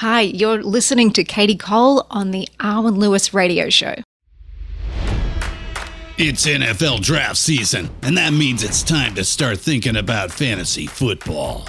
Hi, you're listening to Katie Cole on the Arwen Lewis Radio Show. It's NFL draft season, and that means it's time to start thinking about fantasy football.